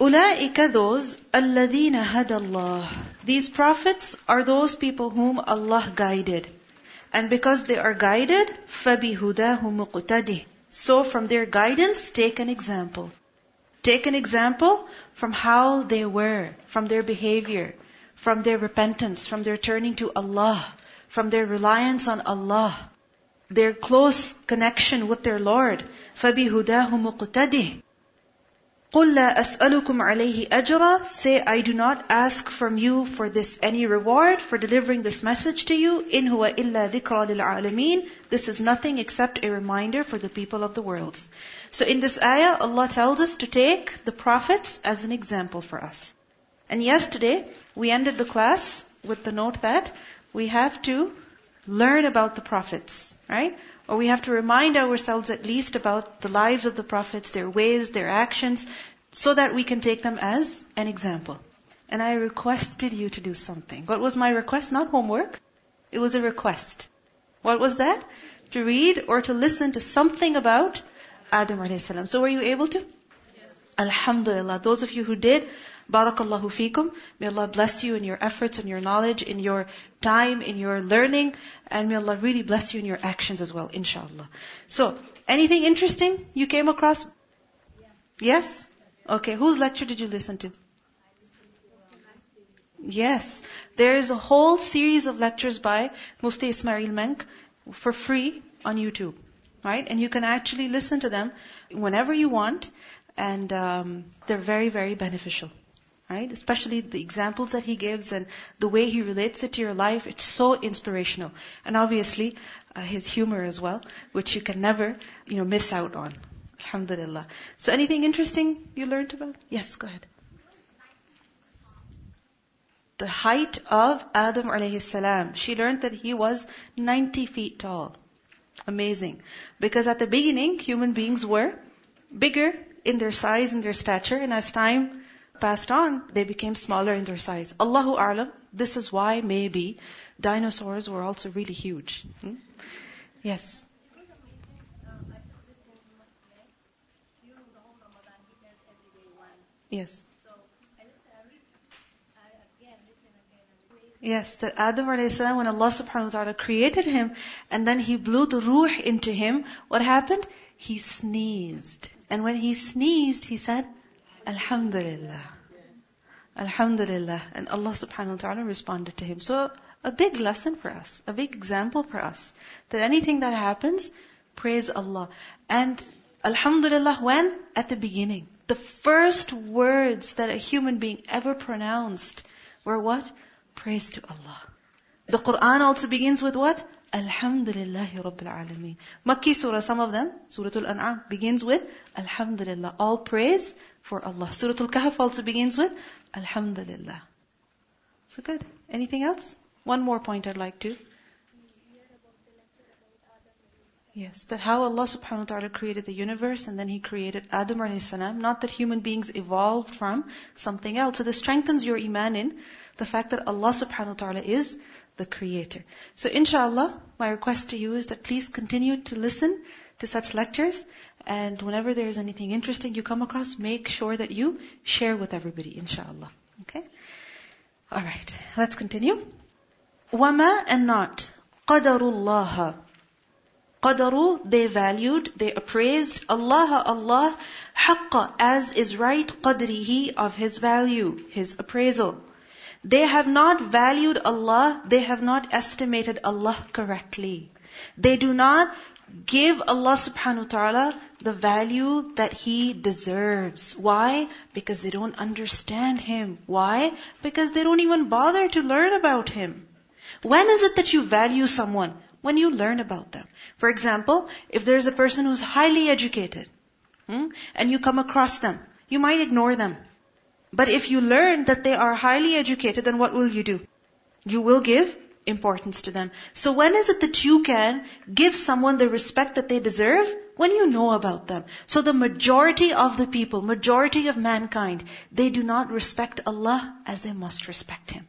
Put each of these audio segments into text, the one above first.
أولئك those الذين هدى الله. These prophets are those people whom Allah guided. And because they are guided, فَبِهُدَاهُ مُقْتَدِهِ So from their guidance, take an example. Take an example from how they were, from their behavior, from their repentance, from their turning to Allah, from their reliance on Allah, their close connection with their Lord. فَبِهُدَاهُ مُقْتَدِهِ قُلْ لَا أَسْأَلُكُمْ عَلَيْهِ أَجْرًا Say, I do not ask from you for this any reward for delivering this message to you. إِنْ هُوَ إِلَّا ذِكْرَى لِلْعَالَمِينَ This is nothing except a reminder for the people of the worlds. So in this ayah, Allah tells us to take the prophets as an example for us. And yesterday, we ended the class with the note that we have to learn about the prophets, right? Or we have to remind ourselves at least about the lives of the prophets, their ways, their actions, so that we can take them as an example. And I requested you to do something. What was my request? Not homework. It was a request. What was that? To read or to listen to something about Adam salam. So were you able to? Yes. Alhamdulillah. Those of you who did, Barakallahu fikum. May Allah bless you in your efforts and your knowledge, in your time, in your learning, and may Allah really bless you in your actions as well, inshallah. So, anything interesting you came across? Yes? Okay, whose lecture did you listen to? Yes. There is a whole series of lectures by Mufti Ismail Menk for free on YouTube. Right? And you can actually listen to them whenever you want, and um, they're very, very beneficial right? Especially the examples that he gives and the way he relates it to your life, it's so inspirational. And obviously, uh, his humor as well, which you can never, you know, miss out on. Alhamdulillah. So anything interesting you learned about? Yes, go ahead. The height of Adam alayhi salam. She learned that he was 90 feet tall. Amazing. Because at the beginning, human beings were bigger in their size and their stature, and as time passed on, they became smaller in their size. Allahu A'lam, this is why maybe dinosaurs were also really huge. Hmm? Yes. Yes. Yes, that Adam a.s. when Allah subhanahu wa ta'ala created him and then he blew the ruh into him, what happened? He sneezed. And when he sneezed, he said, Alhamdulillah. Alhamdulillah. And Allah subhanahu wa ta'ala responded to him. So, a big lesson for us, a big example for us, that anything that happens, praise Allah. And Alhamdulillah, when? At the beginning. The first words that a human being ever pronounced were what? Praise to Allah. The Quran also begins with what? Alhamdulillahi Rabbil Alameen. Makki surah, some of them, Surah Al-An'am, begins with Alhamdulillah. All praise for Allah. Surah Al-Kahf also begins with Alhamdulillah. So good. Anything else? One more point I'd like to. Yes, that how Allah subhanahu wa ta'ala created the universe and then He created Adam alayhi salam. Not that human beings evolved from something else. So this strengthens your iman in the fact that Allah subhanahu wa ta'ala is the creator. So inshallah, my request to you is that please continue to listen to such lectures. And whenever there is anything interesting you come across, make sure that you share with everybody, inshallah. Okay? Alright, let's continue. Wama and not. Qadarullah. Qadaru, they valued, they appraised Allah, Allah, haqqa, as is right, qadrihi, of His value, His appraisal. They have not valued Allah, they have not estimated Allah correctly. They do not give Allah subhanahu wa ta'ala the value that He deserves. Why? Because they don't understand Him. Why? Because they don't even bother to learn about Him. When is it that you value someone? When you learn about them. For example, if there's a person who's highly educated, hmm, and you come across them, you might ignore them. But if you learn that they are highly educated, then what will you do? You will give importance to them. So when is it that you can give someone the respect that they deserve? When you know about them. So the majority of the people, majority of mankind, they do not respect Allah as they must respect Him.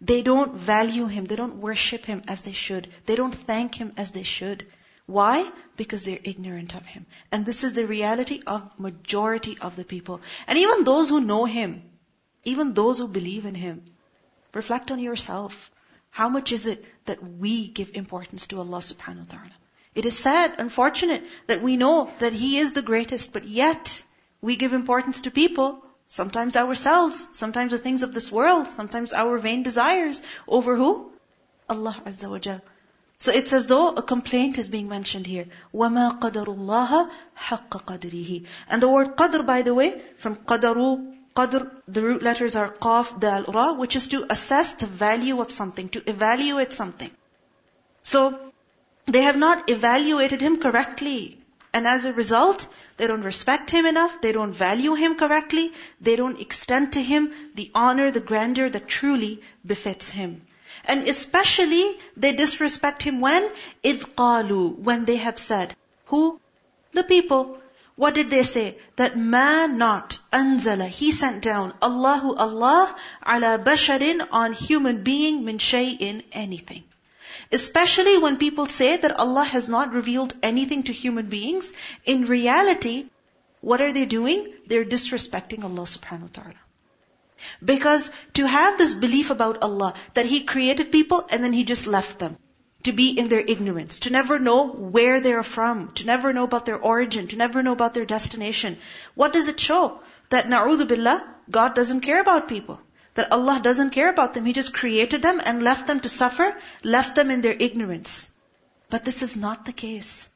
They don't value Him. They don't worship Him as they should. They don't thank Him as they should. Why? Because they're ignorant of Him. And this is the reality of majority of the people. And even those who know Him, even those who believe in Him, reflect on yourself. How much is it that we give importance to Allah subhanahu wa ta'ala? It is sad, unfortunate, that we know that He is the greatest, but yet we give importance to people, sometimes ourselves, sometimes the things of this world, sometimes our vain desires, over who? Allah Azza wa Jal. So it's as though a complaint is being mentioned here. وَمَا قَدَرُ اللَّهَ حَقَّ قَدْرِهِ And the word qadr, by the way, from qadaru, qadr, the root letters are qaf, dal, ra, which is to assess the value of something, to evaluate something. So, they have not evaluated him correctly. And as a result, they don't respect him enough, they don't value him correctly, they don't extend to him the honor, the grandeur that truly befits him. And especially, they disrespect him when? إِذْ قَالُوا When they have said. Who? The people. What did they say? That ma not anzala. He sent down Allahu Allah ala basharin on human being min shay'in anything. Especially when people say that Allah has not revealed anything to human beings, in reality, what are they doing? They're disrespecting Allah subhanahu wa ta'ala. Because to have this belief about Allah, that He created people and then He just left them, to be in their ignorance, to never know where they're from, to never know about their origin, to never know about their destination. What does it show? That na'udhu billah, God doesn't care about people. That Allah doesn't care about them. He just created them and left them to suffer, left them in their ignorance. But this is not the case.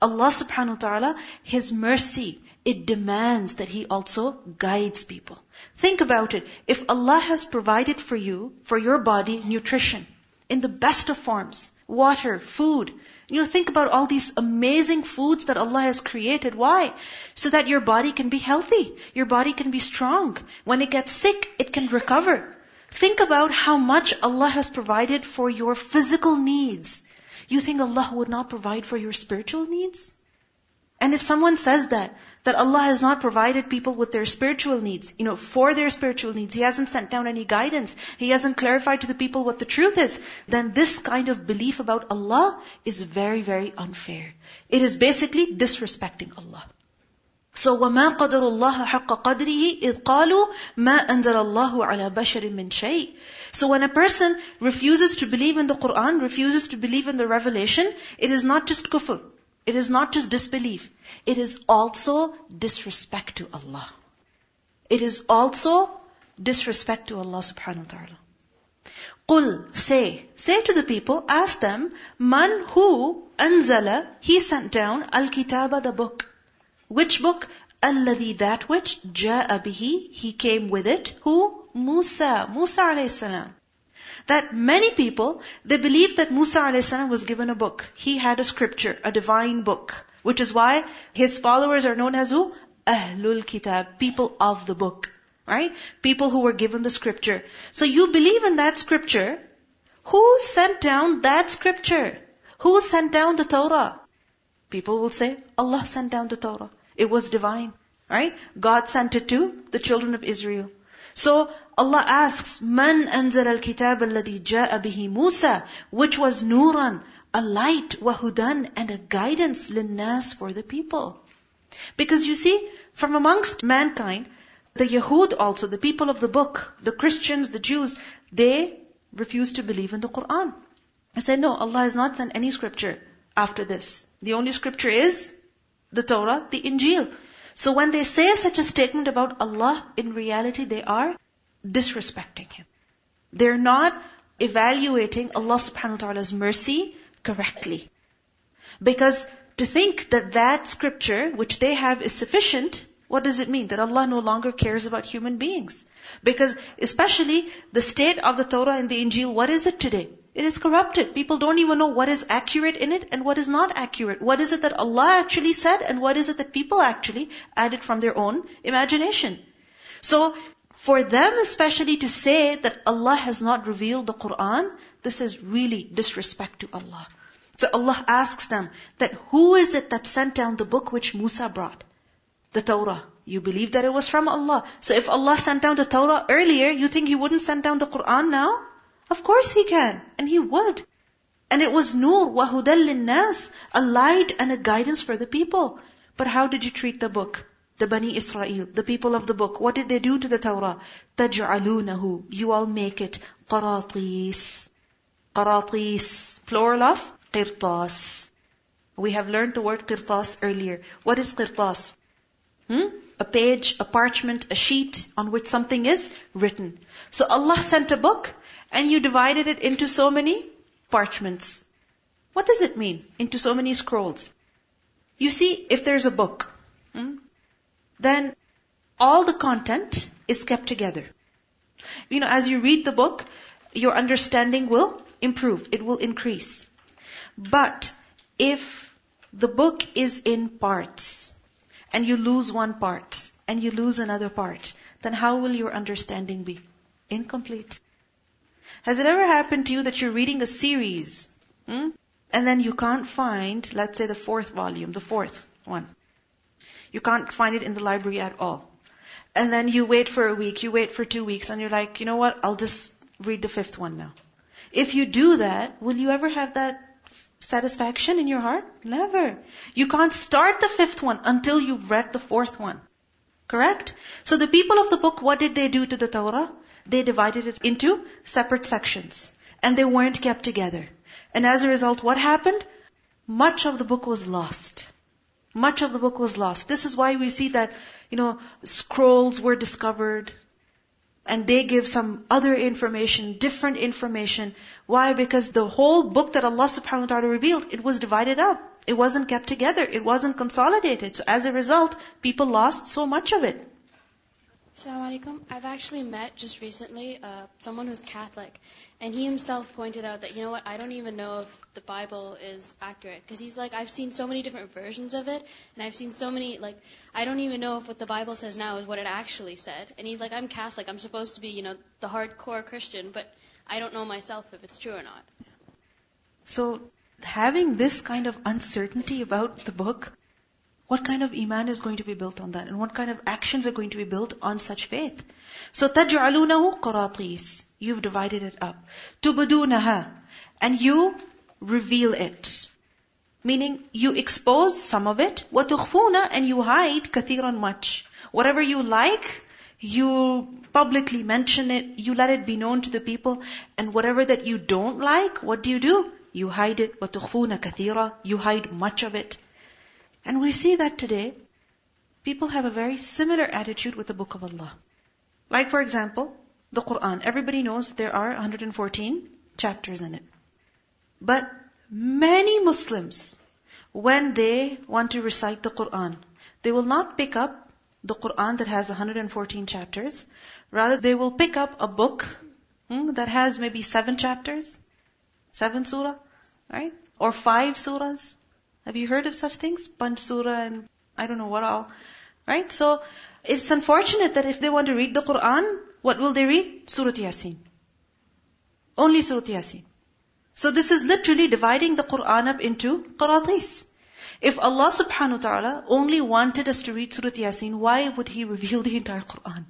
Allah subhanahu wa ta'ala, His mercy, it demands that He also guides people. Think about it. If Allah has provided for you, for your body, nutrition, in the best of forms, water, food, you know, think about all these amazing foods that Allah has created. Why? So that your body can be healthy. Your body can be strong. When it gets sick, it can recover. Think about how much Allah has provided for your physical needs. You think Allah would not provide for your spiritual needs? And if someone says that, that Allah has not provided people with their spiritual needs, you know, for their spiritual needs. He hasn't sent down any guidance. He hasn't clarified to the people what the truth is. Then this kind of belief about Allah is very, very unfair. It is basically disrespecting Allah. So وَمَا قَدَرُ اللَّهَ حَقَّ قَدْرِهِ إِذْ قَالُوا مَا أَنزَلَ اللَّهُ عَلَى بَشَرٍ مِّن شَيْءٍ So when a person refuses to believe in the Quran, refuses to believe in the revelation, it is not just kufr. It is not just disbelief. It is also disrespect to Allah. It is also disrespect to Allah subhanahu wa ta'ala. Qul, say, say to the people, ask them, man who anzala, he sent down al-kitaba, the book. Which book? Alladhi, that which, ja'a bihi, he came with it. Who? Musa, Musa alayhi salam that many people, they believe that Musa a.s. was given a book. He had a scripture, a divine book. Which is why his followers are known as who? Ahlul Kitab, people of the book. Right? People who were given the scripture. So you believe in that scripture. Who sent down that scripture? Who sent down the Torah? People will say, Allah sent down the Torah. It was divine. Right? God sent it to the children of Israel. So Allah asks, Man anzal al-kitab alladhi ja'a bihi Musa, which was nuran, a light, wahudan, and a guidance linnas for the people. Because you see, from amongst mankind, the Yahud also, the people of the book, the Christians, the Jews, they refuse to believe in the Quran. I said, no, Allah has not sent any scripture after this. The only scripture is the Torah, the Injil. So when they say such a statement about Allah, in reality they are disrespecting Him. They're not evaluating Allah subhanahu wa ta'ala's mercy correctly. Because to think that that scripture, which they have is sufficient, what does it mean? That Allah no longer cares about human beings. Because especially the state of the Torah and the Injil, what is it today? It is corrupted. People don't even know what is accurate in it and what is not accurate. What is it that Allah actually said and what is it that people actually added from their own imagination. So, for them especially to say that Allah has not revealed the Quran, this is really disrespect to Allah. So Allah asks them that who is it that sent down the book which Musa brought? The Torah. You believe that it was from Allah. So if Allah sent down the Torah earlier, you think He wouldn't send down the Quran now? Of course He can, and He would. And it was nur wa hudal nas, a light and a guidance for the people. But how did you treat the book? The Bani Israel, the people of the book, what did they do to the Torah? تَجْعَلُونَهُ You all make it قَرَاطِيس قَرَاطِيس Plural of قِرْطَاس We have learned the word qirtas earlier. What is qirtas? Hmm? A page, a parchment, a sheet on which something is written. So Allah sent a book and you divided it into so many parchments. What does it mean? Into so many scrolls. You see, if there's a book, hmm, then all the content is kept together. You know, as you read the book, your understanding will improve. It will increase. But if the book is in parts, and you lose one part, and you lose another part, then how will your understanding be? Incomplete. Has it ever happened to you that you're reading a series, hmm, and then you can't find, let's say, the fourth volume, the fourth one? You can't find it in the library at all. And then you wait for a week, you wait for two weeks, and you're like, you know what, I'll just read the fifth one now. If you do that, will you ever have that satisfaction in your heart? Never. You can't start the fifth one until you've read the fourth one. Correct? So the people of the book, what did they do to the Torah? They divided it into separate sections. And they weren't kept together. And as a result, what happened? Much of the book was lost. Much of the book was lost. This is why we see that, you know, scrolls were discovered, and they give some other information, different information. Why? Because the whole book that Allah subhanahu wa ta'ala revealed, it was divided up. It wasn't kept together. It wasn't consolidated. So as a result, people lost so much of it. Assalamu alaikum. I've actually met just recently uh, someone who's Catholic, and he himself pointed out that, you know what, I don't even know if the Bible is accurate. Because he's like, I've seen so many different versions of it, and I've seen so many, like, I don't even know if what the Bible says now is what it actually said. And he's like, I'm Catholic. I'm supposed to be, you know, the hardcore Christian, but I don't know myself if it's true or not. So, having this kind of uncertainty about the book, what kind of iman is going to be built on that? And what kind of actions are going to be built on such faith? So تَجْعَلُونَهُ قَرَاطِيس You've divided it up. تُبْدُونَهَا And you reveal it. Meaning, you expose some of it. وَتُخْفُونَ And you hide كَثِيرًا much. Whatever you like, you publicly mention it, you let it be known to the people, and whatever that you don't like, what do you do? You hide it. وَتُخْفُونَ كَثِيرًا You hide much of it. And we see that today, people have a very similar attitude with the Book of Allah. Like for example, the Quran. Everybody knows there are 114 chapters in it. But many Muslims, when they want to recite the Quran, they will not pick up the Quran that has 114 chapters. Rather, they will pick up a book hmm, that has maybe seven chapters, seven surah, right? Or five surahs, have you heard of such things? Panch Surah and I don't know what all. Right? So, it's unfortunate that if they want to read the Quran, what will they read? Surah Yasin. Only Surah Yasin. So this is literally dividing the Quran up into qaratis. If Allah subhanahu wa ta'ala only wanted us to read Surah Yasin, why would He reveal the entire Quran?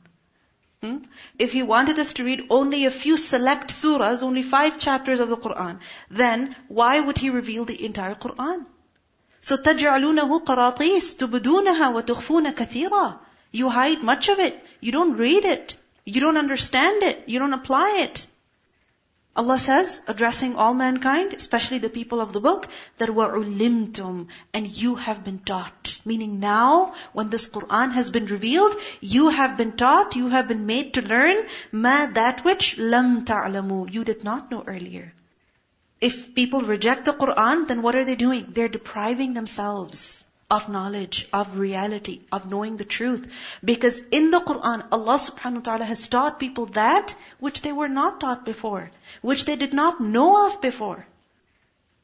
Hmm? If He wanted us to read only a few select surahs, only five chapters of the Quran, then why would He reveal the entire Quran? So تَجْعَلُونَهُ قَرَاطِيسِ تُبْدُونَهَا وَتُخْفُونَ كَثِيرًا You hide much of it. You don't read it. You don't understand it. You don't apply it. Allah says, addressing all mankind, especially the people of the book, that وَعُلِّمْتُمْ And you have been taught. Meaning now, when this Qur'an has been revealed, you have been taught, you have been made to learn, ma that which lam ta'lamu. You did not know earlier. If people reject the Quran, then what are they doing? They're depriving themselves of knowledge, of reality, of knowing the truth. Because in the Quran, Allah subhanahu wa ta'ala has taught people that which they were not taught before, which they did not know of before.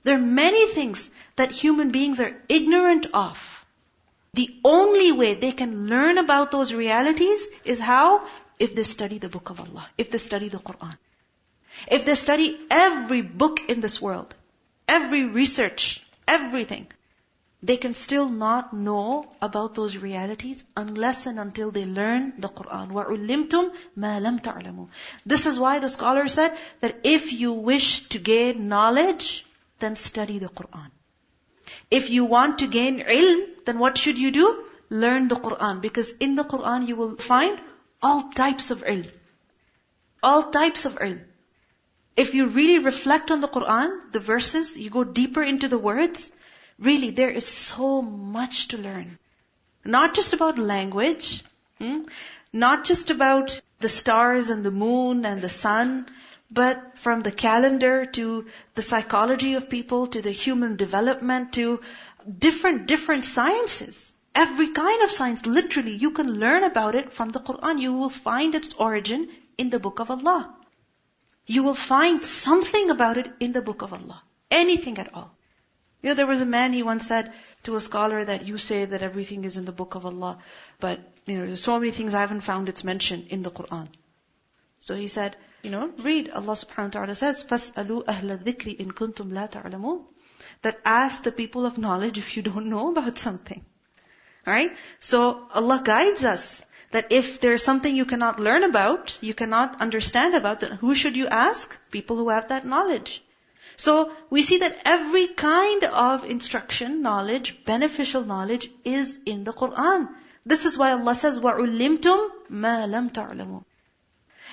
There are many things that human beings are ignorant of. The only way they can learn about those realities is how? If they study the book of Allah, if they study the Quran. If they study every book in this world, every research, everything, they can still not know about those realities unless and until they learn the Quran. وَعُلِّمْتُمْ مَا لَمْ تَعْلَمُوا This is why the scholar said that if you wish to gain knowledge, then study the Quran. If you want to gain ilm, then what should you do? Learn the Quran. Because in the Quran you will find all types of ilm. All types of ilm. If you really reflect on the Quran, the verses, you go deeper into the words, really there is so much to learn. Not just about language, hmm? not just about the stars and the moon and the sun, but from the calendar to the psychology of people to the human development to different, different sciences. Every kind of science, literally, you can learn about it from the Quran. You will find its origin in the book of Allah You will find something about it in the book of Allah. Anything at all. You know, there was a man, he once said to a scholar that you say that everything is in the book of Allah, but, you know, there's so many things I haven't found its mention in the Quran. So he said, you know, read. Allah subhanahu wa ta'ala says, فَاسْأَلُوا أَهْلَ الذِّكْرِ إِن كُنتُمْ لَا تَعْلَمُونَ That ask the people of knowledge if you don't know about something. Alright? So Allah guides us that if there's something you cannot learn about, you cannot understand about, then who should you ask? People who have that knowledge. So we see that every kind of instruction, knowledge, beneficial knowledge is in the Quran. This is why Allah says, وَعُلِّمْتُمْ مَا لَمْ تَعْلَمُوا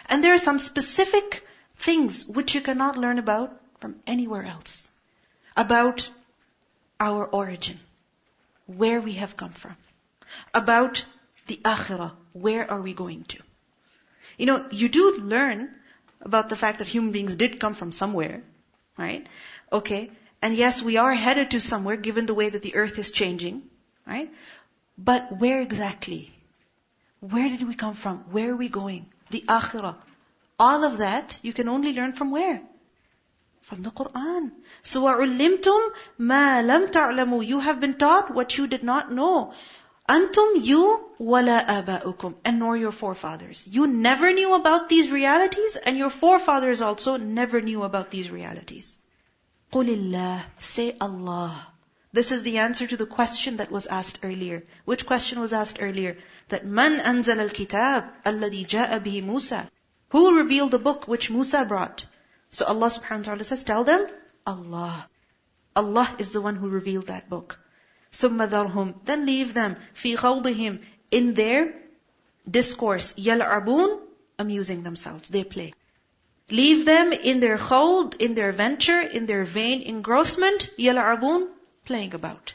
And there are some specific things which you cannot learn about from anywhere else. About our origin, where we have come from. About the akhirah, where are we going to? You know, you do learn about the fact that human beings did come from somewhere, right? Okay. And yes, we are headed to somewhere given the way that the earth is changing, right? But where exactly? Where did we come from? Where are we going? The akhirah. All of that you can only learn from where? From the Quran. So وَعُلِّمْتُمْ مَا لَمْ تَعْلَمُوا You have been taught what you did not know. Antum, you, wala aba'ukum, and nor your forefathers. You never knew about these realities, and your forefathers also never knew about these realities. Qulillah, say Allah. This is the answer to the question that was asked earlier. Which question was asked earlier? That man anzal al-kitab alladhi ja'a bihi Musa. Who revealed the book which Musa brought? So Allah subhanahu wa ta'ala says, tell them, Allah. Allah is the one who revealed that book. ثم then leave them. في خوضهم. In their discourse يلعبون. Amusing themselves. They play. Leave them in their khawd in their venture in their vain engrossment. يلعبون. Playing about.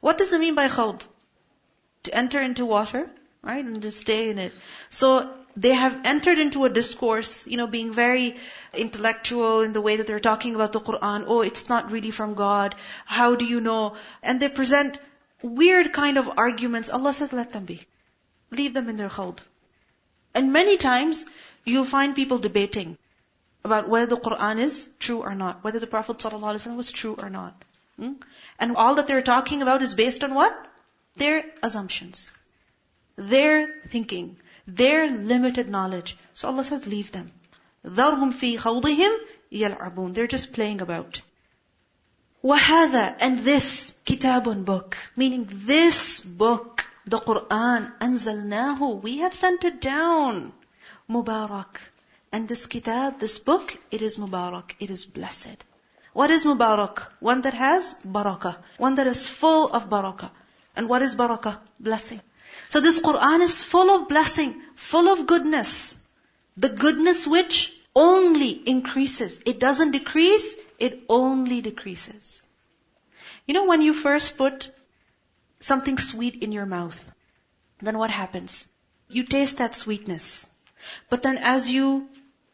What does it mean by khawd to enter into water right? And to stay in it. So they have entered into a discourse, you know, being very intellectual in the way that they're talking about the Quran. Oh, it's not really from God. How do you know? And they present weird kind of arguments. Allah says, let them be. Leave them in their khawd. And many times, you'll find people debating about whether the Quran is true or not, whether the Prophet ﷺ was true or not. Hmm? And all that they're talking about is based on what? Their assumptions. Their thinking Their limited knowledge. So Allah says, leave them. ذَرْهُمْ فِي خَوْضِهِمْ يَلْعَبُونَ They're just playing about. وَهَذَا And this, kitabun book. Meaning this book, the Quran, أَنزَلْنَاهُ We have sent it down. Mubarak. And this kitab, this book, it is Mubarak. It is blessed. What is Mubarak? One that has barakah. One that is full of barakah. And what is barakah? Blessing. So this Quran is full of blessing, full of goodness. The goodness which only increases. It doesn't decrease, it only decreases. You know when you first put something sweet in your mouth, then what happens? You taste that sweetness. But then as you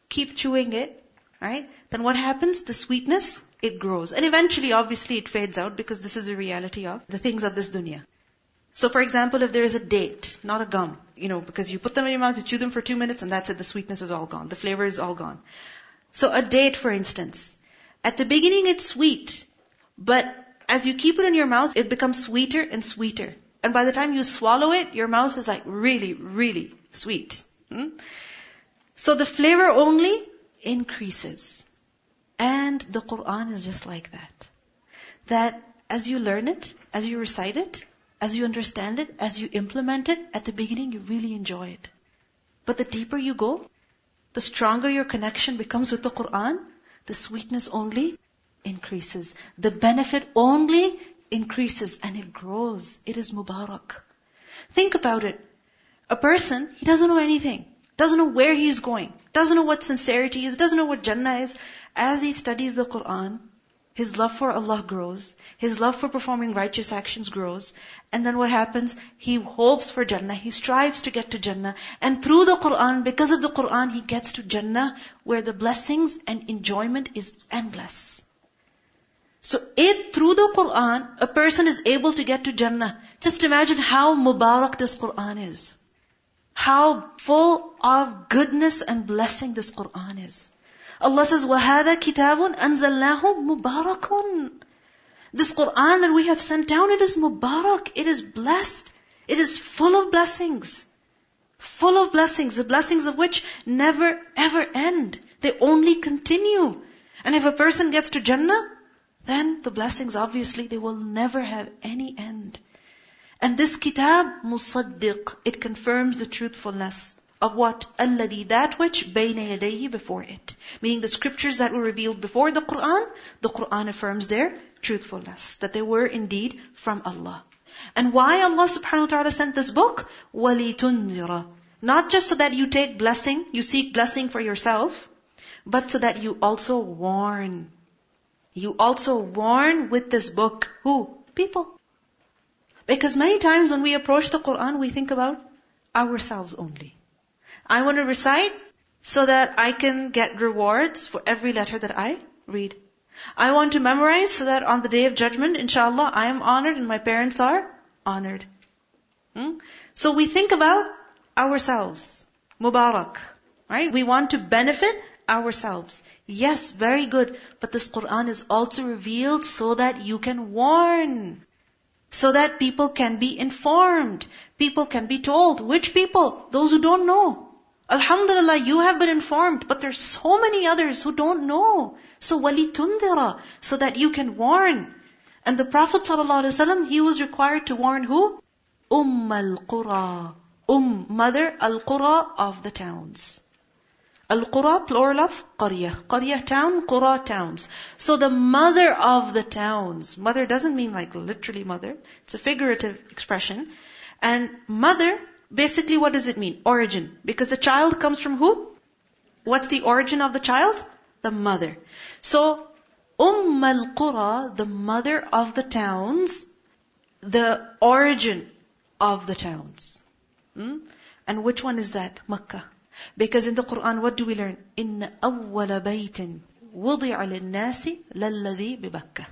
keep chewing it, right? Then what happens? The sweetness, it grows. And eventually, obviously, it fades out because this is a reality of the things of this dunya. So for example, if there is a date, not a gum, you know, because you put them in your mouth, you chew them for two minutes, and that's it, the sweetness is all gone. The flavor is all gone. So a date, for instance. At the beginning, it's sweet. But as you keep it in your mouth, it becomes sweeter and sweeter. And by the time you swallow it, your mouth is like really, really sweet. Hmm? So the flavor only increases. And the Quran is just like that. That as you learn it, as you recite it, as you understand it, as you implement it, at the beginning you really enjoy it. But the deeper you go, the stronger your connection becomes with the Quran, the sweetness only increases. The benefit only increases and it grows. It is Mubarak. Think about it. A person, he doesn't know anything. Doesn't know where he's going. Doesn't know what sincerity is. Doesn't know what Jannah is. As he studies the Quran, his love for Allah grows. His love for performing righteous actions grows. And then what happens? He hopes for Jannah. He strives to get to Jannah. And through the Quran, because of the Quran, he gets to Jannah where the blessings and enjoyment is endless. So if through the Quran, a person is able to get to Jannah, just imagine how Mubarak this Quran is. How full of goodness and blessing this Quran is. Allah says, وَهَذَا كِتَابٌ أَنزَلْنَاهُ مُبَارَكٌ This Quran that we have sent down, it is Mubarak. It is blessed. It is full of blessings. Full of blessings. The blessings of which never ever end. They only continue. And if a person gets to Jannah, then the blessings obviously, they will never have any end. And this kitab, musaddiq, it confirms the truthfulness of what? Alladhi, that which bayna yadayhi before it. Meaning the scriptures that were revealed before the Quran, the Quran affirms their truthfulness, that they were indeed from Allah. And why Allah subhanahu wa ta'ala sent this book? وَلِتُنذِرَ Not just so that you take blessing, you seek blessing for yourself, but so that you also warn. You also warn with this book. Who? People. Because many times when we approach the Quran, we think about ourselves only. I want to recite so that I can get rewards for every letter that I read. I want to memorize so that on the day of judgment, inshallah, I am honored and my parents are honored. Hmm? So we think about ourselves. Mubarak. Right? We want to benefit ourselves. Yes, very good. But this Quran is also revealed so that you can warn so that people can be informed. People can be told. Which people? Those who don't know. Alhamdulillah, you have been informed, but there's so many others who don't know. So walitundira, so that you can warn. And the Prophet ﷺ, he was required to warn who? Umm al-Qura. Umm, mother al-Qura of the towns. Al-Qura, plural of Qarya. Qarya town, Qura towns. So the mother of the towns. Mother doesn't mean like literally mother. It's a figurative expression. And mother, basically what does it mean? Origin. Because the child comes from who? What's the origin of the child? The mother. So, Umm al-Qura, the mother of the towns, the origin of the towns. Hmm? And which one is that? Makkah. Because in the Quran, what do we learn? إِنَّ أَوَّلَ بَيْتٍ وُضِعَ لِلنَّاسِ لَلَّذِي بِبَكَّةِ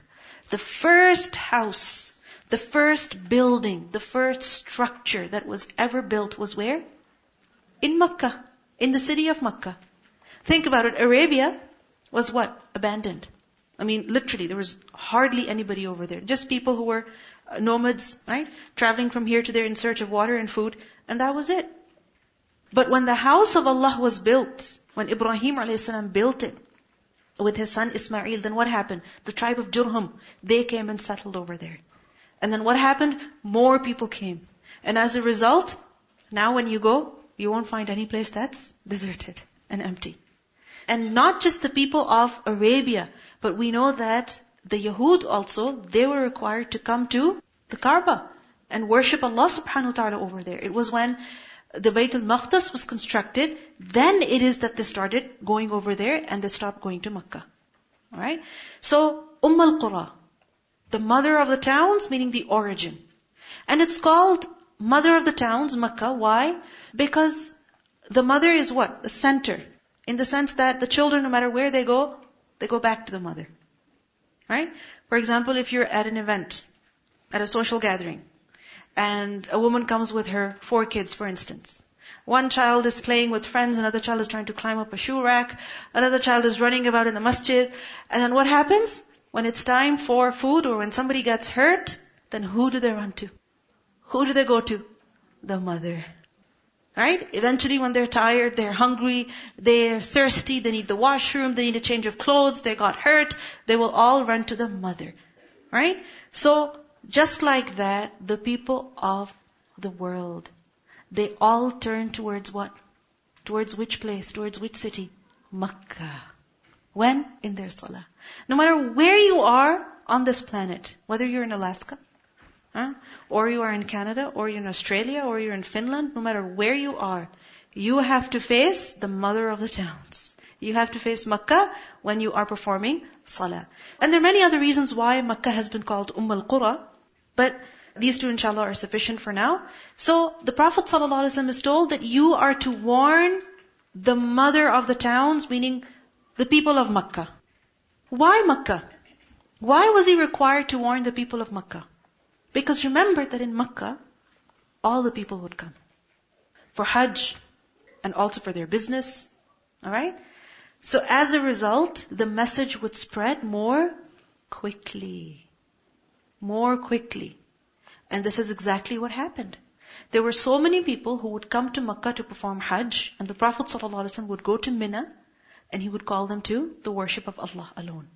The first house, the first building, the first structure that was ever built was where? In Makkah, in the city of Makkah. Think about it, Arabia was what? Abandoned. I mean, literally, there was hardly anybody over there. Just people who were uh, nomads, right? Traveling from here to there in search of water and food, and that was it. But when the house of Allah was built, when Ibrahim a.s. built it with his son Ismail, then what happened? The tribe of Jurhum, they came and settled over there. And then what happened? More people came. And as a result, now when you go, you won't find any place that's deserted and empty. And not just the people of Arabia, but we know that the Yahud also, they were required to come to the Kaaba and worship Allah subhanahu wa ta'ala over there. It was when the Baytul Maqdis was constructed, then it is that they started going over there and they stopped going to Makkah. Alright? So, Umm al-Qura, the mother of the towns, meaning the origin. And it's called mother of the towns, Makkah. Why? Because the mother is what? The center. In the sense that the children, no matter where they go, they go back to the mother. Right? For example, if you're at an event, at a social gathering, and a woman comes with her four kids, for instance. One child is playing with friends, another child is trying to climb up a shoe rack, another child is running about in the masjid. And then what happens? When it's time for food or when somebody gets hurt, then who do they run to? Who do they go to? The mother. Right? Eventually when they're tired, they're hungry, they're thirsty, they need the washroom, they need a change of clothes, they got hurt, they will all run to the mother. Right? So, just like that, the people of the world, they all turn towards what? Towards which place? Towards which city? Makkah. When? In their salah. No matter where you are on this planet, whether you're in Alaska, huh? or you are in Canada, or you're in Australia, or you're in Finland, no matter where you are, you have to face the mother of the towns. You have to face Makkah when you are performing salah. And there are many other reasons why Makkah has been called Umm al-Qura, but these two inshallah are sufficient for now. So the Prophet ﷺ is told that you are to warn the mother of the towns, meaning the people of Makkah. Why Makkah? Why was he required to warn the people of Makkah? Because remember that in Makkah, all the people would come. For Hajj, and also for their business. Alright? So as a result, the message would spread more quickly. More quickly. And this is exactly what happened. There were so many people who would come to Makkah to perform Hajj, and the Prophet ﷺ would go to Mina, and he would call them to the worship of Allah alone.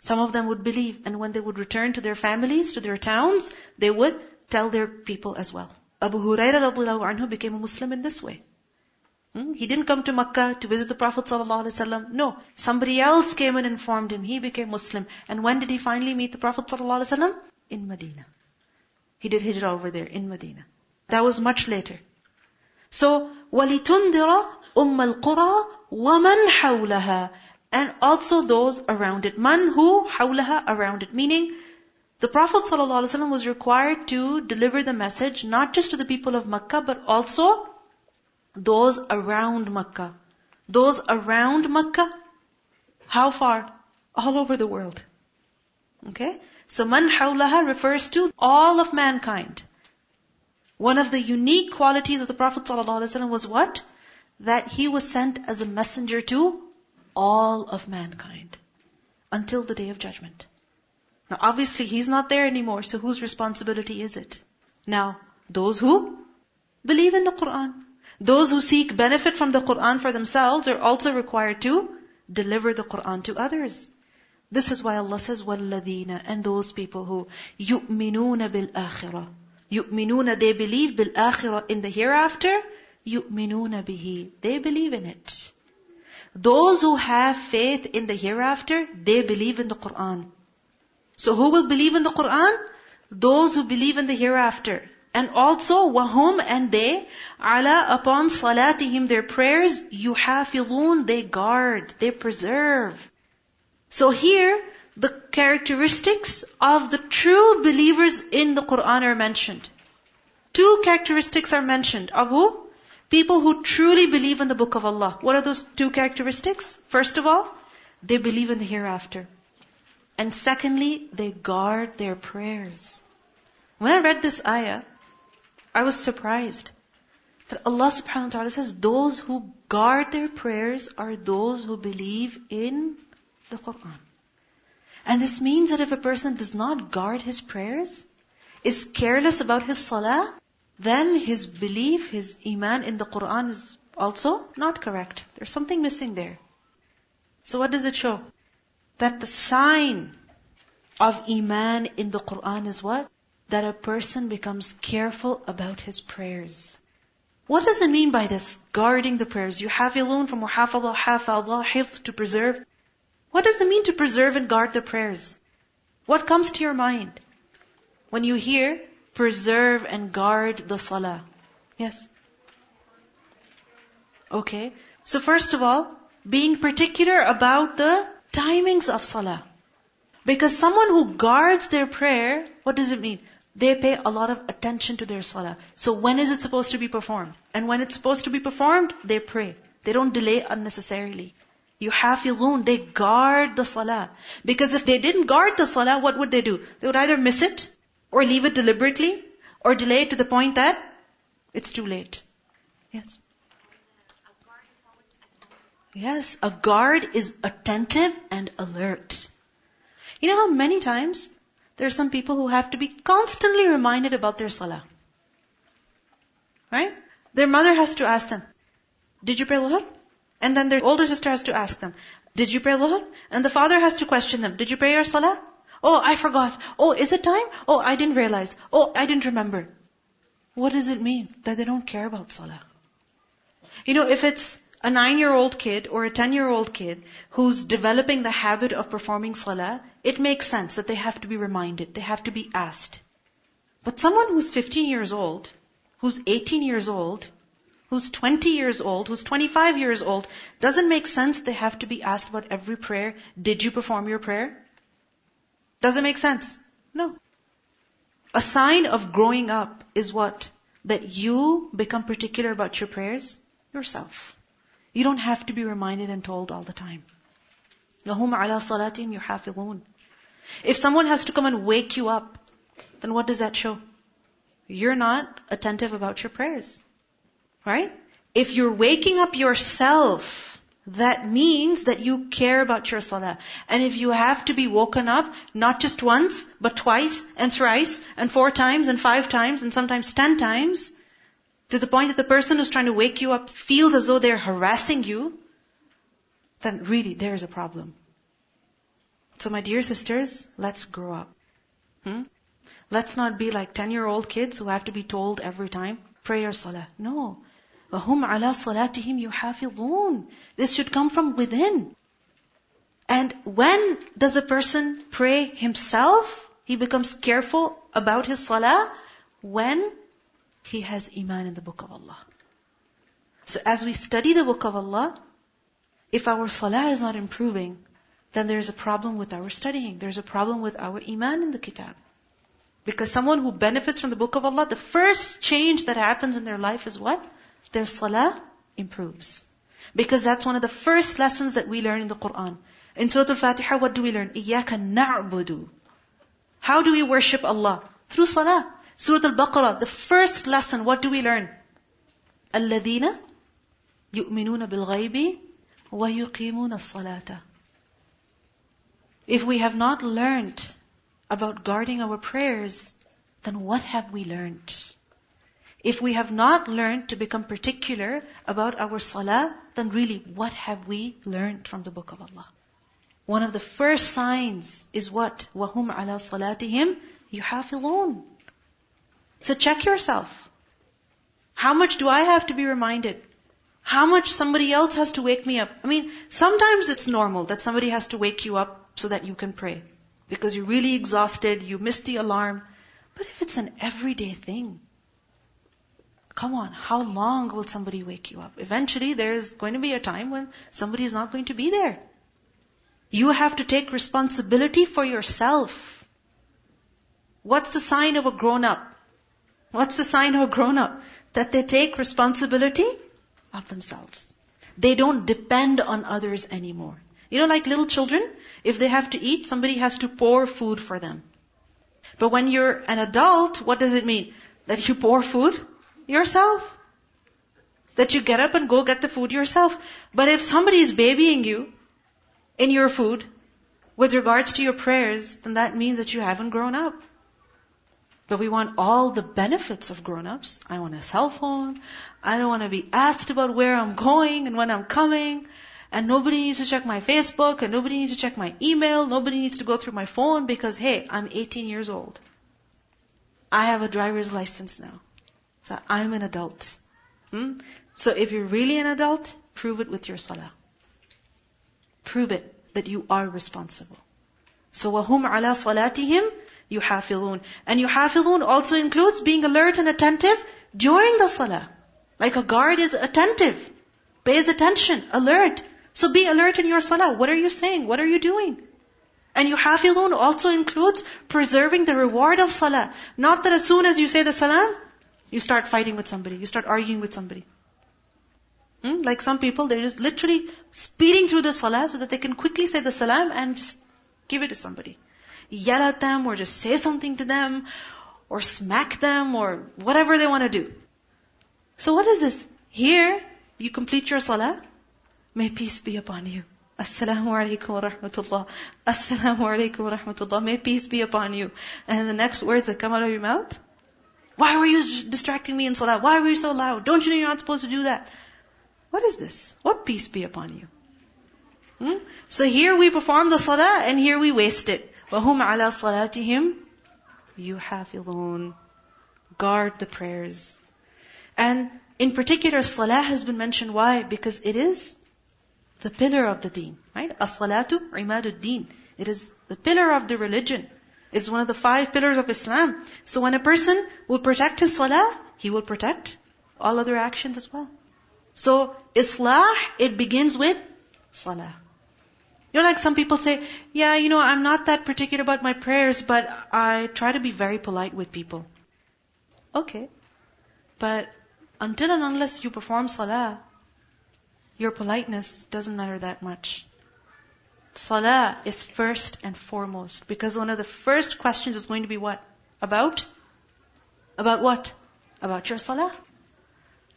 Some of them would believe, and when they would return to their families, to their towns, they would tell their people as well. Abu Hurairah anhu became a Muslim in this way. Hmm? He didn't come to Makkah to visit the Prophet ﷺ. No, somebody else came and informed him. He became Muslim. And when did he finally meet the Prophet ﷺ? In Medina. He did hijrah over there in Medina. That was much later. So, وَلِتُنْذِرَ أُمَّ الْقُرَى وَمَنْ حَوْلَهَا And also those around it. Man who حَوْلَهَا around it. Meaning, the Prophet ﷺ was required to deliver the message not just to the people of Makkah, but also those around Makkah. Those around Makkah, how far? All over the world. Okay? So man hawlaha refers to all of mankind. One of the unique qualities of the Prophet ﷺ was what? That he was sent as a messenger to all of mankind. Until the day of judgment. Now obviously he's not there anymore, so whose responsibility is it? Now, those who believe in the Quran. Those who seek benefit from the Quran for themselves are also required to deliver the Quran to others. This is why Allah says, وَالَّذِينَ And those people who يُؤْمِنُونَ بِالْآخِرَةِ يُؤْمِنُونَ They believe بِالْآخِرَةِ In the hereafter, يُؤْمِنُونَ بِهِ They believe in it. Those who have faith in the hereafter, they believe in the Quran. So who will believe in the Quran? Those who believe in the hereafter. And also, wahum and they, ala upon salatihim, their prayers, yuhafizun, they guard, they preserve. So here, the characteristics of the true believers in the Quran are mentioned. Two characteristics are mentioned. Of who? People who truly believe in the book of Allah. What are those two characteristics? First of all, they believe in the hereafter. And secondly, they guard their prayers. When I read this ayah, I was surprised that Allah subhanahu wa ta'ala says those who guard their prayers are those who believe in the Quran. And this means that if a person does not guard his prayers, is careless about his salah, then his belief, his iman in the Quran is also not correct. There's something missing there. So what does it show? That the sign of iman in the Quran is what? that a person becomes careful about his prayers. What does it mean by this? Guarding the prayers. You have alone from muhafadha, hafadha, hifz, to preserve. What does it mean to preserve and guard the prayers? What comes to your mind? When you hear, preserve and guard the salah. Yes? Okay. So first of all, being particular about the timings of salah. Because someone who guards their prayer, what does it mean? they pay a lot of attention to their salah. So when is it supposed to be performed? And when it's supposed to be performed, they pray. They don't delay unnecessarily. You have hafizun, they guard the salah. Because if they didn't guard the salah, what would they do? They would either miss it, or leave it deliberately, or delay it to the point that it's too late. Yes. Yes, a guard is attentive and alert. You know how many times there are some people who have to be constantly reminded about their salah. Right? Their mother has to ask them, did you pray Zuhr? And then their older sister has to ask them, did you pray Zuhr? And the father has to question them, did you pray your salah? Oh, I forgot. Oh, is it time? Oh, I didn't realize. Oh, I didn't remember. What does it mean? That they don't care about salah. You know, if it's a nine-year-old kid or a ten-year-old kid who's developing the habit of performing salah, it makes sense that they have to be reminded, they have to be asked. But someone who's 15 years old, who's 18 years old, who's 20 years old, who's 25 years old, doesn't make sense they have to be asked about every prayer. Did you perform your prayer? Does it make sense? No. A sign of growing up is what? That you become particular about your prayers yourself. You don't have to be reminded and told all the time. وَهُمْ عَلَى صَلَاتِهِمْ يُحَافِظُونَ If someone has to come and wake you up, then what does that show? You're not attentive about your prayers. Right? If you're waking up yourself, that means that you care about your salah. And if you have to be woken up, not just once, but twice, and thrice, and four times, and five times, and sometimes ten times, to the point that the person who's trying to wake you up feels as though they're harassing you, then really there is a problem. So my dear sisters, let's grow up. Hmm? Let's not be like 10 year old kids who have to be told every time, pray your salah. No. وَهُمْ عَلَى صَلَاتِهِمْ يُحَافِظُونَ This should come from within. And when does a person pray himself? He becomes careful about his salah when he has iman in the book of Allah. So as we study the book of Allah, if our salah is not improving, then there's a problem with our studying. There's a problem with our iman in the kitab. Because someone who benefits from the book of Allah, the first change that happens in their life is what? their salah improves. Because that's one of the first lessons that we learn in the Quran. In Surah Al-Fatiha, what do we learn? إِيَّاكَ نَعْبُدُ. How do we worship Allah? Through salah. Surah Al-Baqarah, the first lesson, what do we learn? الَّذِينَ يُؤْمِنُونَ بِالْغَيْبِ وَيُقِيمُونَ الصَّلَاةَ If we have not learned about guarding our prayers, then what have we learned? If we have not learned to become particular about our salah, then really, what have we learned from the book of Allah? One of the first signs is what? وَهُمْ عَلَى صَلَاتِهِمْ يُحَافِظُونَ so check yourself. How much do I have to be reminded? How much somebody else has to wake me up? I mean, sometimes it's normal that somebody has to wake you up so that you can pray. Because you're really exhausted, you missed the alarm. But if it's an everyday thing, come on, how long will somebody wake you up? Eventually there's going to be a time when somebody is not going to be there. You have to take responsibility for yourself. What's the sign of a grown up? What's the sign of a grown up? That they take responsibility of themselves. They don't depend on others anymore. You know, like little children, if they have to eat, somebody has to pour food for them. But when you're an adult, what does it mean? That you pour food yourself. That you get up and go get the food yourself. But if somebody is babying you in your food, with regards to your prayers, then that means that you haven't grown up. But we want all the benefits of grown-ups. I want a cell phone. I don't want to be asked about where I'm going and when I'm coming. And nobody needs to check my Facebook and nobody needs to check my email. Nobody needs to go through my phone because hey, I'm 18 years old. I have a driver's license now. So I'm an adult. Hmm? So if you're really an adult, prove it with your salah. Prove it that you are responsible. So وَهُمْ عَلَى صَلَاتِهِمْ يُحَافِظُونَ And يُحَافِظُونَ also includes being alert and attentive during the salah. Like a guard is attentive, pays attention, alert. So be alert in your salah. What are you saying? What are you doing? And yuhafizun also includes preserving the reward of salah. Not that as soon as you say the salam, you start fighting with somebody, you start arguing with somebody. Hmm? Like some people, they're just literally speeding through the salah so that they can quickly say the salam and just give it to somebody yell at them or just say something to them or smack them or whatever they want to do. So what is this? Here, you complete your salah. May peace be upon you. Assalamu alaikum wa rahmatullah. Assalamu alaikum wa rahmatullah. May peace be upon you. And the next words that come out of your mouth, why were you distracting me in salah? Why were you so loud? Don't you know you're not supposed to do that? What is this? What peace be upon you? Hmm? So here we perform the salah and here we waste it. وَهُمْ عَلَى صَلَاتِهِمْ يُحَافِظُونَ Guard the prayers. And In particular, salah has been mentioned. Why? Because it is the pillar of the deen, right? As-salatu imadud deen. It is the pillar of the religion. It's one of the five pillars of Islam. So when a person will protect his salah, he will protect all other actions as well. So, Islah, it begins with salah. You know, like some people say, yeah, you know, I'm not that particular about my prayers, but I try to be very polite with people. Okay. But until and unless you perform salah, your politeness doesn't matter that much Salah is first and foremost because one of the first questions is going to be what? About? About what? About your salah.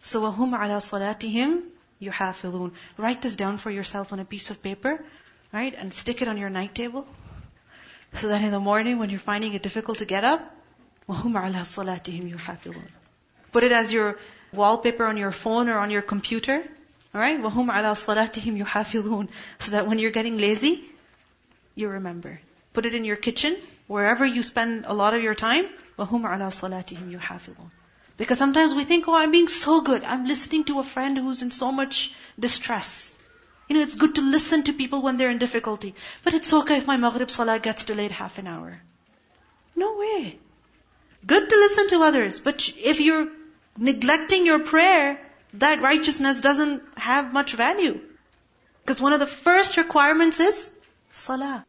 So وَهُمْ عَلَى صَلَاتِهِمْ يُحَافِظُونَ Write this down for yourself on a piece of paper, right? And stick it on your night table. So that in the morning when you're finding it difficult to get up, وَهُمْ عَلَى صَلَاتِهِمْ يُحَافِظُونَ Put it as your wallpaper on your phone or on your computer. Alright? وَهُمْ عَلَى صَلَاتِهِمْ يُحَافِظُونَ So that when you're getting lazy, you remember. Put it in your kitchen, wherever you spend a lot of your time, وَهُمْ عَلَى صَلَاتِهِمْ يُحَافِظُونَ Because sometimes we think, oh, I'm being so good. I'm listening to a friend who's in so much distress. You know, it's good to listen to people when they're in difficulty. But it's okay if my Maghrib Salah gets delayed half an hour. No way. Good to listen to others, but if you're neglecting your prayer, that righteousness doesn't have much value. Because one of the first requirements is salah.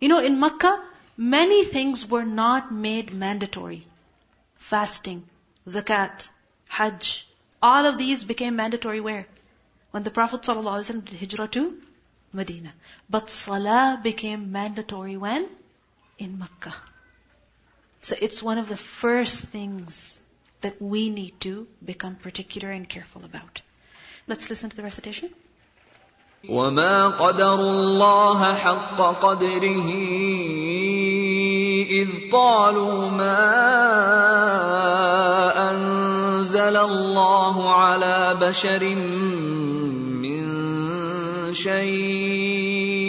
You know, in Makkah, many things were not made mandatory. Fasting, zakat, hajj, all of these became mandatory where? When the Prophet ﷺ did hijrah to Medina. But salah became mandatory when? In Makkah. So it's one of the first things that we need to become particular and careful about. Let's listen to the recitation. وما قدر الله حق قدره إذ قالوا ما أنزل الله على بشر من شيء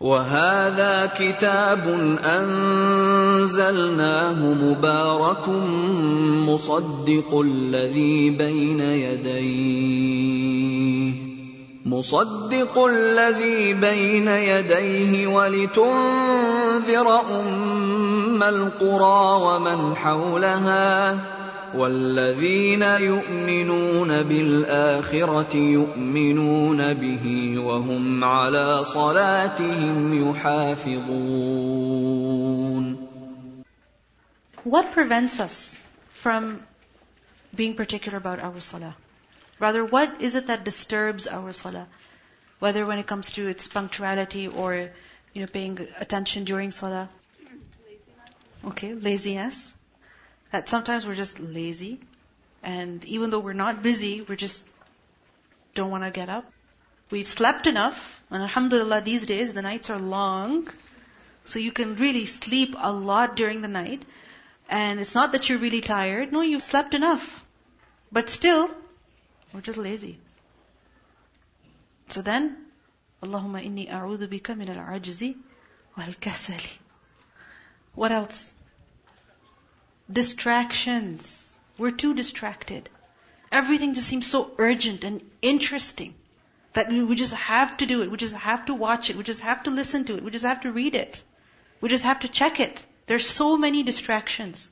وهذا كتاب أنزلناه مبارك مصدق الذي بين يديه مصدق الذي بين يديه ولتنذر أم القرى ومن حولها والذين يؤمنون بالاخره يؤمنون به وهم على صلاتهم يحافظون What prevents us from being particular about our salah? Rather, what is it that disturbs our salah? Whether when it comes to its punctuality or, you know, paying attention during salah. Okay, laziness. That sometimes we're just lazy. And even though we're not busy, we just don't want to get up. We've slept enough. And alhamdulillah, these days the nights are long. So you can really sleep a lot during the night. And it's not that you're really tired. No, you've slept enough. But still, we're just lazy. So then, Allahumma inni a'udhu bika min al-ajzi wal-kasali. What else? Distractions. We're too distracted. Everything just seems so urgent and interesting that we just have to do it. We just have to watch it. We just have to listen to it. We just have to read it. We just have to check it. There's so many distractions.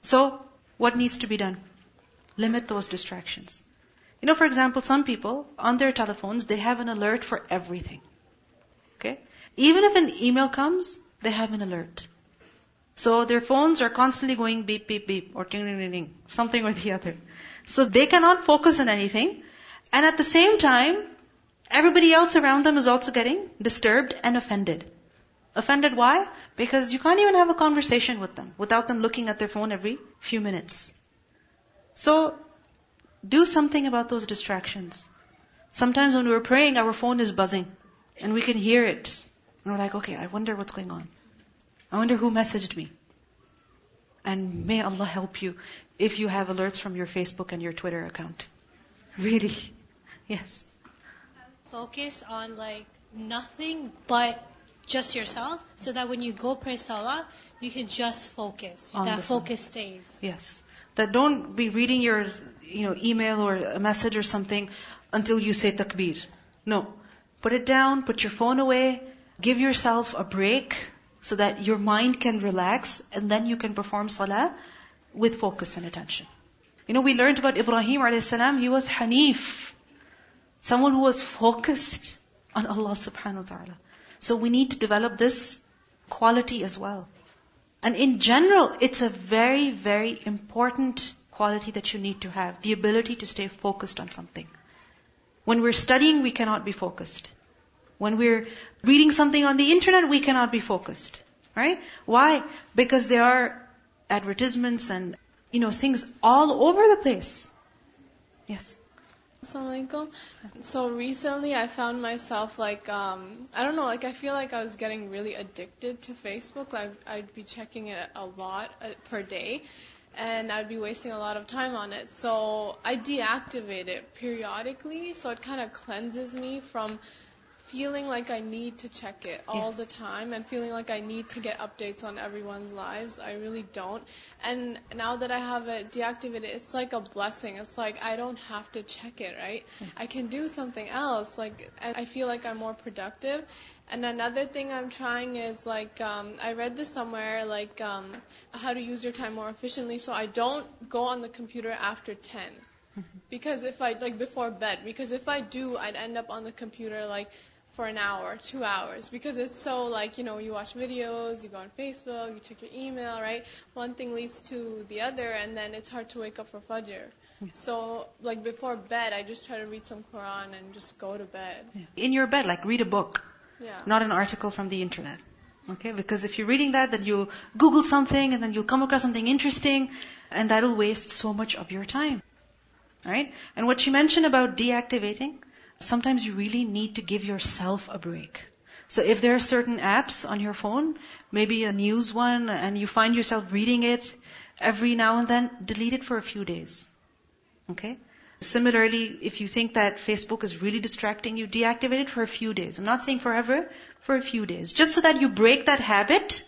So, what needs to be done? Limit those distractions. You know, for example, some people, on their telephones, they have an alert for everything. Okay? Even if an email comes, they have an alert. So their phones are constantly going beep, beep, beep, or ding, ding, ding, ding, something or the other. So they cannot focus on anything. And at the same time, everybody else around them is also getting disturbed and offended. Offended why? Because you can't even have a conversation with them without them looking at their phone every few minutes. So, do something about those distractions. Sometimes when we're praying, our phone is buzzing and we can hear it. And we're like, okay, I wonder what's going on. I wonder who messaged me. And may Allah help you if you have alerts from your Facebook and your Twitter account. Really. Yes. Focus on like nothing but just yourself so that when you go pray salah, you can just focus. On that focus stays. Yes. That don't be reading your, you know, email or a message or something until you say takbir. No. Put it down, put your phone away, give yourself a break so that your mind can relax and then you can perform salah with focus and attention. You know, we learned about Ibrahim a.s. He was Hanif. Someone who was focused on Allah subhanahu wa ta'ala. So we need to develop this quality as well. And in general, it's a very, very important quality that you need to have. The ability to stay focused on something. When we're studying, we cannot be focused. When we're reading something on the internet, we cannot be focused. Right? Why? Because there are advertisements and, you know, things all over the place. Yes. So recently I found myself like, um, I don't know, like I feel like I was getting really addicted to Facebook. Like I'd be checking it a lot uh, per day and I'd be wasting a lot of time on it. So I deactivate it periodically so it kind of cleanses me from feeling like I need to check it all Yes. the time and feeling like I need to get updates on everyone's lives. I really don't. And now that I have it deactivated, it's like a blessing. It's like I don't have to check it, right? I can do something else. Like, and I feel like I'm more productive. And another thing I'm trying is like um, I read this somewhere, like um, how to use your time more efficiently. So I don't go on the computer after 10 because if I like before bed because if I do I'd end up on the computer like for an hour, two hours because it's so like you know you watch videos, you go on Facebook, you check your email, right? One thing leads to the other, and then it's hard to wake up for Fajr. So like before bed, I just try to read some Quran and just go to bed. In your bed, like read a book, Yeah. not an article from the internet. Okay? Because if you're reading that, then you'll Google something and then you'll come across something interesting and that'll waste so much of your time. Right? And what you mentioned about deactivating, sometimes you really need to give yourself a break. So if there are certain apps on your phone, maybe a news one, and you find yourself reading it every now and then, delete it for a few days. Okay? Similarly, if you think that Facebook is really distracting you, deactivate it for a few days. I'm not saying forever, for a few days. Just so that you break that habit,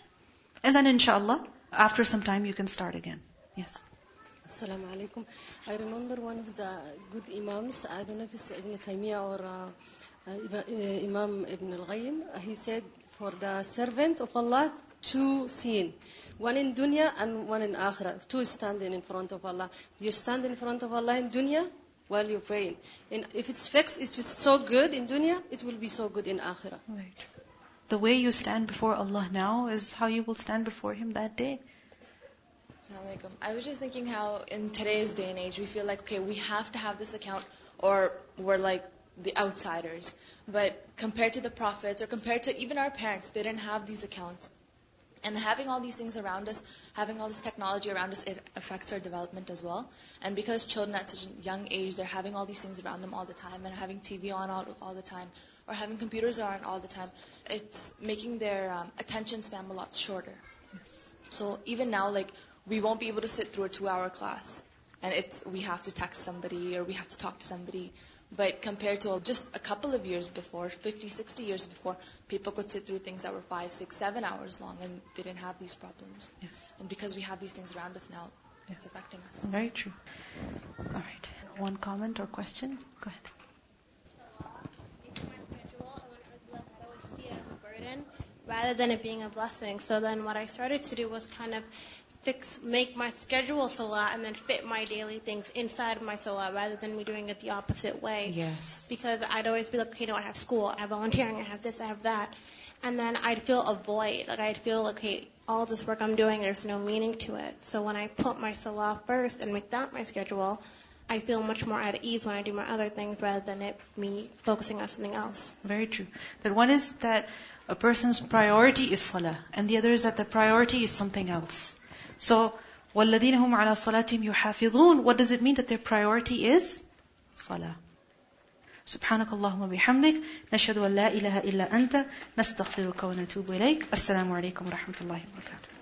and then inshallah, after some time you can start again. Yes. Assalamu alaikum. I remember one of the good imams, I don't know if it's Ibn Taymiyyah or uh, uh, Imam Ibn al-Qayyim, uh, he said for the servant of Allah, two seen. One in dunya and one in akhirah. Two standing in front of Allah. You stand in front of Allah in dunya while you're praying. And if it's fixed, if it's so good in dunya, it will be so good in akhirah. Right. The way you stand before Allah now is how you will stand before Him that day. Assalamu alaikum. I was just thinking how in today's day and age we feel like okay we have to have this account or we're like the outsiders. But compared to the prophets or compared to even our parents, they didn't have these accounts. And having all these things around us, having all this technology around us, it affects our development as well. And because children at such a young age, they're having all these things around them all the time and having TV on all, all the time or having computers on all the time, it's making their um, attention span a lot shorter. Yes. So even now, like we won't be able to sit through a two-hour class, and it's we have to text somebody or we have to talk to somebody. But compared to just a couple of years before, 50, 60 years before, people could sit through things that were five, six, seven hours long, and they didn't have these problems. Yes. And because we have these things around us now, it's affecting us. Very true. All right. One comment or question? Go ahead. burden rather than it being a blessing. So then what I started to do was kind of fix, make my schedule salah and then fit my daily things inside of my salah rather than me doing it the opposite way. Yes. Because I'd always be like, okay, no, I have school, I have volunteering, I have this, I have that. And then I'd feel a void. Like I'd feel like, okay, all this work I'm doing, there's no meaning to it. So when I put my salah first and make that my schedule, I feel much more at ease when I do my other things rather than it me focusing on something else. Very true. That one is that a person's priority is salah, and the other is that the priority is something else. So, وَالَّذِينَ هُمْ عَلَى صَلَاتِهِمْ يُحَافِظُونَ What does it mean that their priority is salah? سبحانك اللهم وبحمدك نشهد أن لا إله إلا أنت نستغفرك ونتوب إليك السلام عليكم ورحمة الله وبركاته